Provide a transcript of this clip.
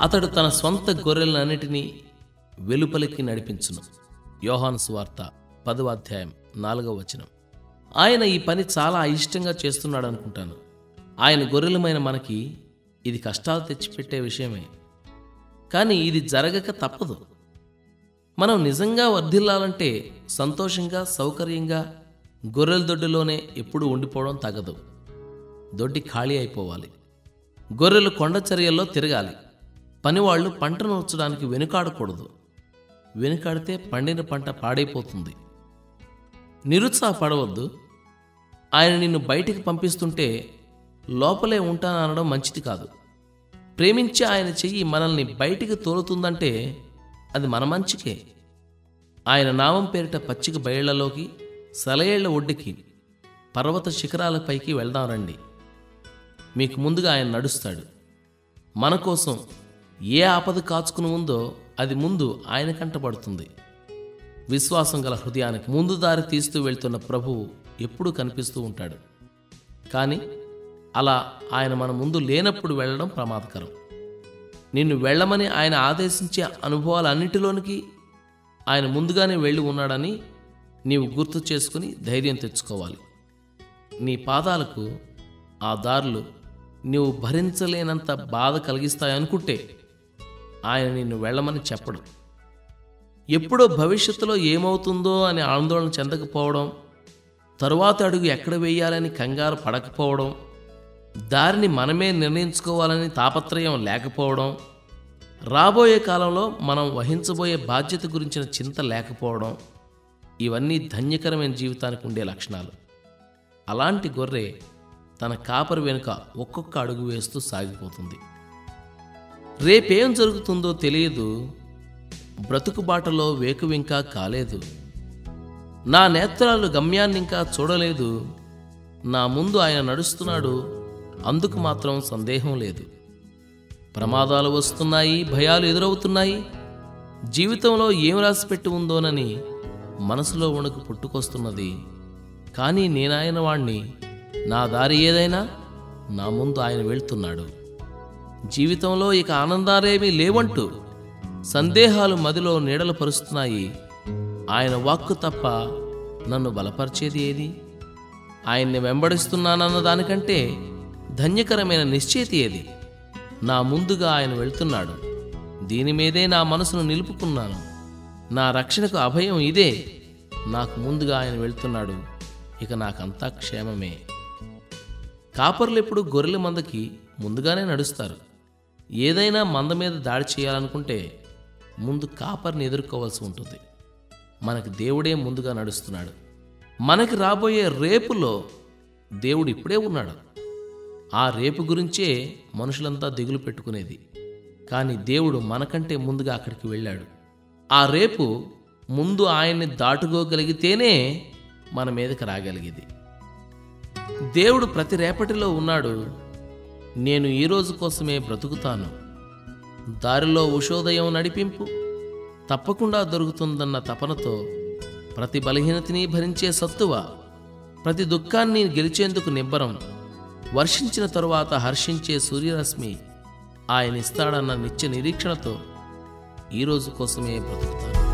అతడు తన సొంత గొర్రెలన్నిటినీ వెలుపలికి నడిపించును. యోహాను సువార్త పదవ అధ్యాయం నాలుగవ వచనం. ఆయన ఈ పని చాలా అయిష్టంగా చేస్తున్నాడు అనుకుంటాను ఆయన గొర్రెలమైన మనకి ఇది కష్టాలు తెచ్చిపెట్టే విషయమే. కానీ ఇది జరగక తప్పదు. మనం నిజంగా వర్ధిల్లాలంటే సంతోషంగా సౌకర్యంగా గొర్రెల దొడ్డిలోనే ఎప్పుడూ ఉండిపోవడం తగదు. దొడ్డి ఖాళీ అయిపోవాలి. గొర్రెలు కొండచర్యల్లో తిరగాలి. పనివాళ్ళు పంటను ఉంచడానికి వెనుకాడకూడదు. వెనుకాడితే పండిన పంట పాడైపోతుంది. నిరుత్సాహపడవద్దు ఆయన నిన్ను బయటికి పంపిస్తుంటే లోపలే ఉంటాననడం మంచిది కాదు. ప్రేమించి ఆయన చెయ్యి మనల్ని బయటికి తోలుతుందంటే అది మన మంచికే. ఆయన నామం పేరిట పచ్చిక బయళ్ళలోకి సలయేళ్ళ ఒడ్డుకి పర్వత శిఖరాలపైకి వెళ్దాం రండి. మీకు ముందుగా ఆయన నడుస్తాడు. మన కోసం ఏ ఆపద కాచుకుని ఉందో అది ముందు ఆయన కంటపడుతుంది. విశ్వాసం గల హృదయానికి ముందు దారి తీస్తూ వెళ్తున్న ప్రభువు ఎప్పుడూ కనిపిస్తూ ఉంటాడు. కానీ అలా ఆయన మన ముందు లేనప్పుడు వెళ్ళడం ప్రమాదకరం. నిన్ను వెళ్ళమని ఆయన ఆదేశించే అనుభవాలన్నిటిలోనికి ఆయన ముందుగానే వెళ్ళి ఉన్నాడని నీవు గుర్తు చేసుకుని ధైర్యం తెచ్చుకోవాలి. నీ పాదాలకు ఆ దారులు నీవు భరించలేనంత బాధ కలిగిస్తాయనుకుంటే ఆయన నిన్ను వెళ్ళమని చెప్పడు. ఎప్పుడో భవిష్యత్తులో ఏమవుతుందో అని ఆందోళన చెందకపోవడం తరువాత అడుగు ఎక్కడ వేయాలని కంగారు పడకపోవడం దారిని మనమే నిర్ణయించుకోవాలని తాపత్రయం లేకపోవడం రాబోయే కాలంలో మనం వహించబోయే బాధ్యత గురించిన చింత లేకపోవడం ఇవన్నీ ధన్యకరమైన జీవితానికి ఉండే లక్షణాలు. అలాంటి గొర్రె తన కాపరి వెనుక ఒక్కొక్క అడుగు వేస్తూ సాగిపోతుంది. రేపేం జరుగుతుందో తెలియదు. బ్రతుకుబాటలో వేకువింకా కాలేదు. నా నేత్రాలు గమ్యాన్నింకా చూడలేదు. నా ముందు ఆయన నడుస్తున్నాడు. అందుకు మాత్రం సందేహం లేదు. ప్రమాదాలు వస్తున్నాయి భయాలు ఎదురవుతున్నాయి. జీవితంలో ఏం రాసిపెట్టి ఉందోనని మనసులో వణుకు పుట్టుకొస్తున్నది. కానీ నేనాయన వాణ్ణి నా దారి ఏదైనా నా ముందు ఆయన వెళ్తున్నాడు. జీవితంలో ఇక ఆనందాలేమీ లేవంటూ సందేహాలు మదిలో నీడలు పరుస్తున్నాయి. ఆయన వాక్కు తప్ప నన్ను బలపరిచేది ఏది? ఆయన్ని వెంబడిస్తున్నానన్న దానికంటే ధన్యకరమైన నిశ్చేతి ఏది? నా ముందుగా ఆయన వెళ్తున్నాడు. దీని మీదే నా మనసును నిలుపుకున్నాను. నా రక్షణకు అభయం ఇదే. నాకు ముందుగా ఆయన వెళ్తున్నాడు. ఇక నాకంతా క్షేమమే. కాపర్లు ఎప్పుడు గొర్రెల మందకి ముందుగానే నడుస్తారు. ఏదైనా మంద మీద దాడి చేయాలనుకుంటే ముందు కాపర్ని ఎదుర్కోవాల్సి ఉంటుంది. మనకు దేవుడే ముందుగా నడుస్తున్నాడు. మనకి రాబోయే రేపులో దేవుడు ఇప్పుడే ఉన్నాడు. ఆ రేపు గురించే మనుషులంతా దిగులు పెట్టుకునేది. కానీ దేవుడు మనకంటే ముందుగా అక్కడికి వెళ్ళాడు. ఆ రేపు ముందు ఆయన్ని దాటుకోగలిగితేనే మన మీదకి రాగలిగేది. దేవుడు ప్రతి రేపటిలో ఉన్నాడు. నేను ఈరోజు కోసమే బ్రతుకుతాను. దారిలో ఉషోదయం నడిపింపు తప్పకుండా దొరుకుతుందన్న తపనతో ప్రతి బలహీనతని భరించే సత్తువ ప్రతి దుఃఖాన్ని గెలిచేందుకు నిబ్బరం వర్షించిన తరువాత హర్షించే సూర్యరశ్మి ఆయన ఇస్తాడన్న నిత్య నిరీక్షణతో ఈ రోజు కోసమే బ్రతుకుతాను.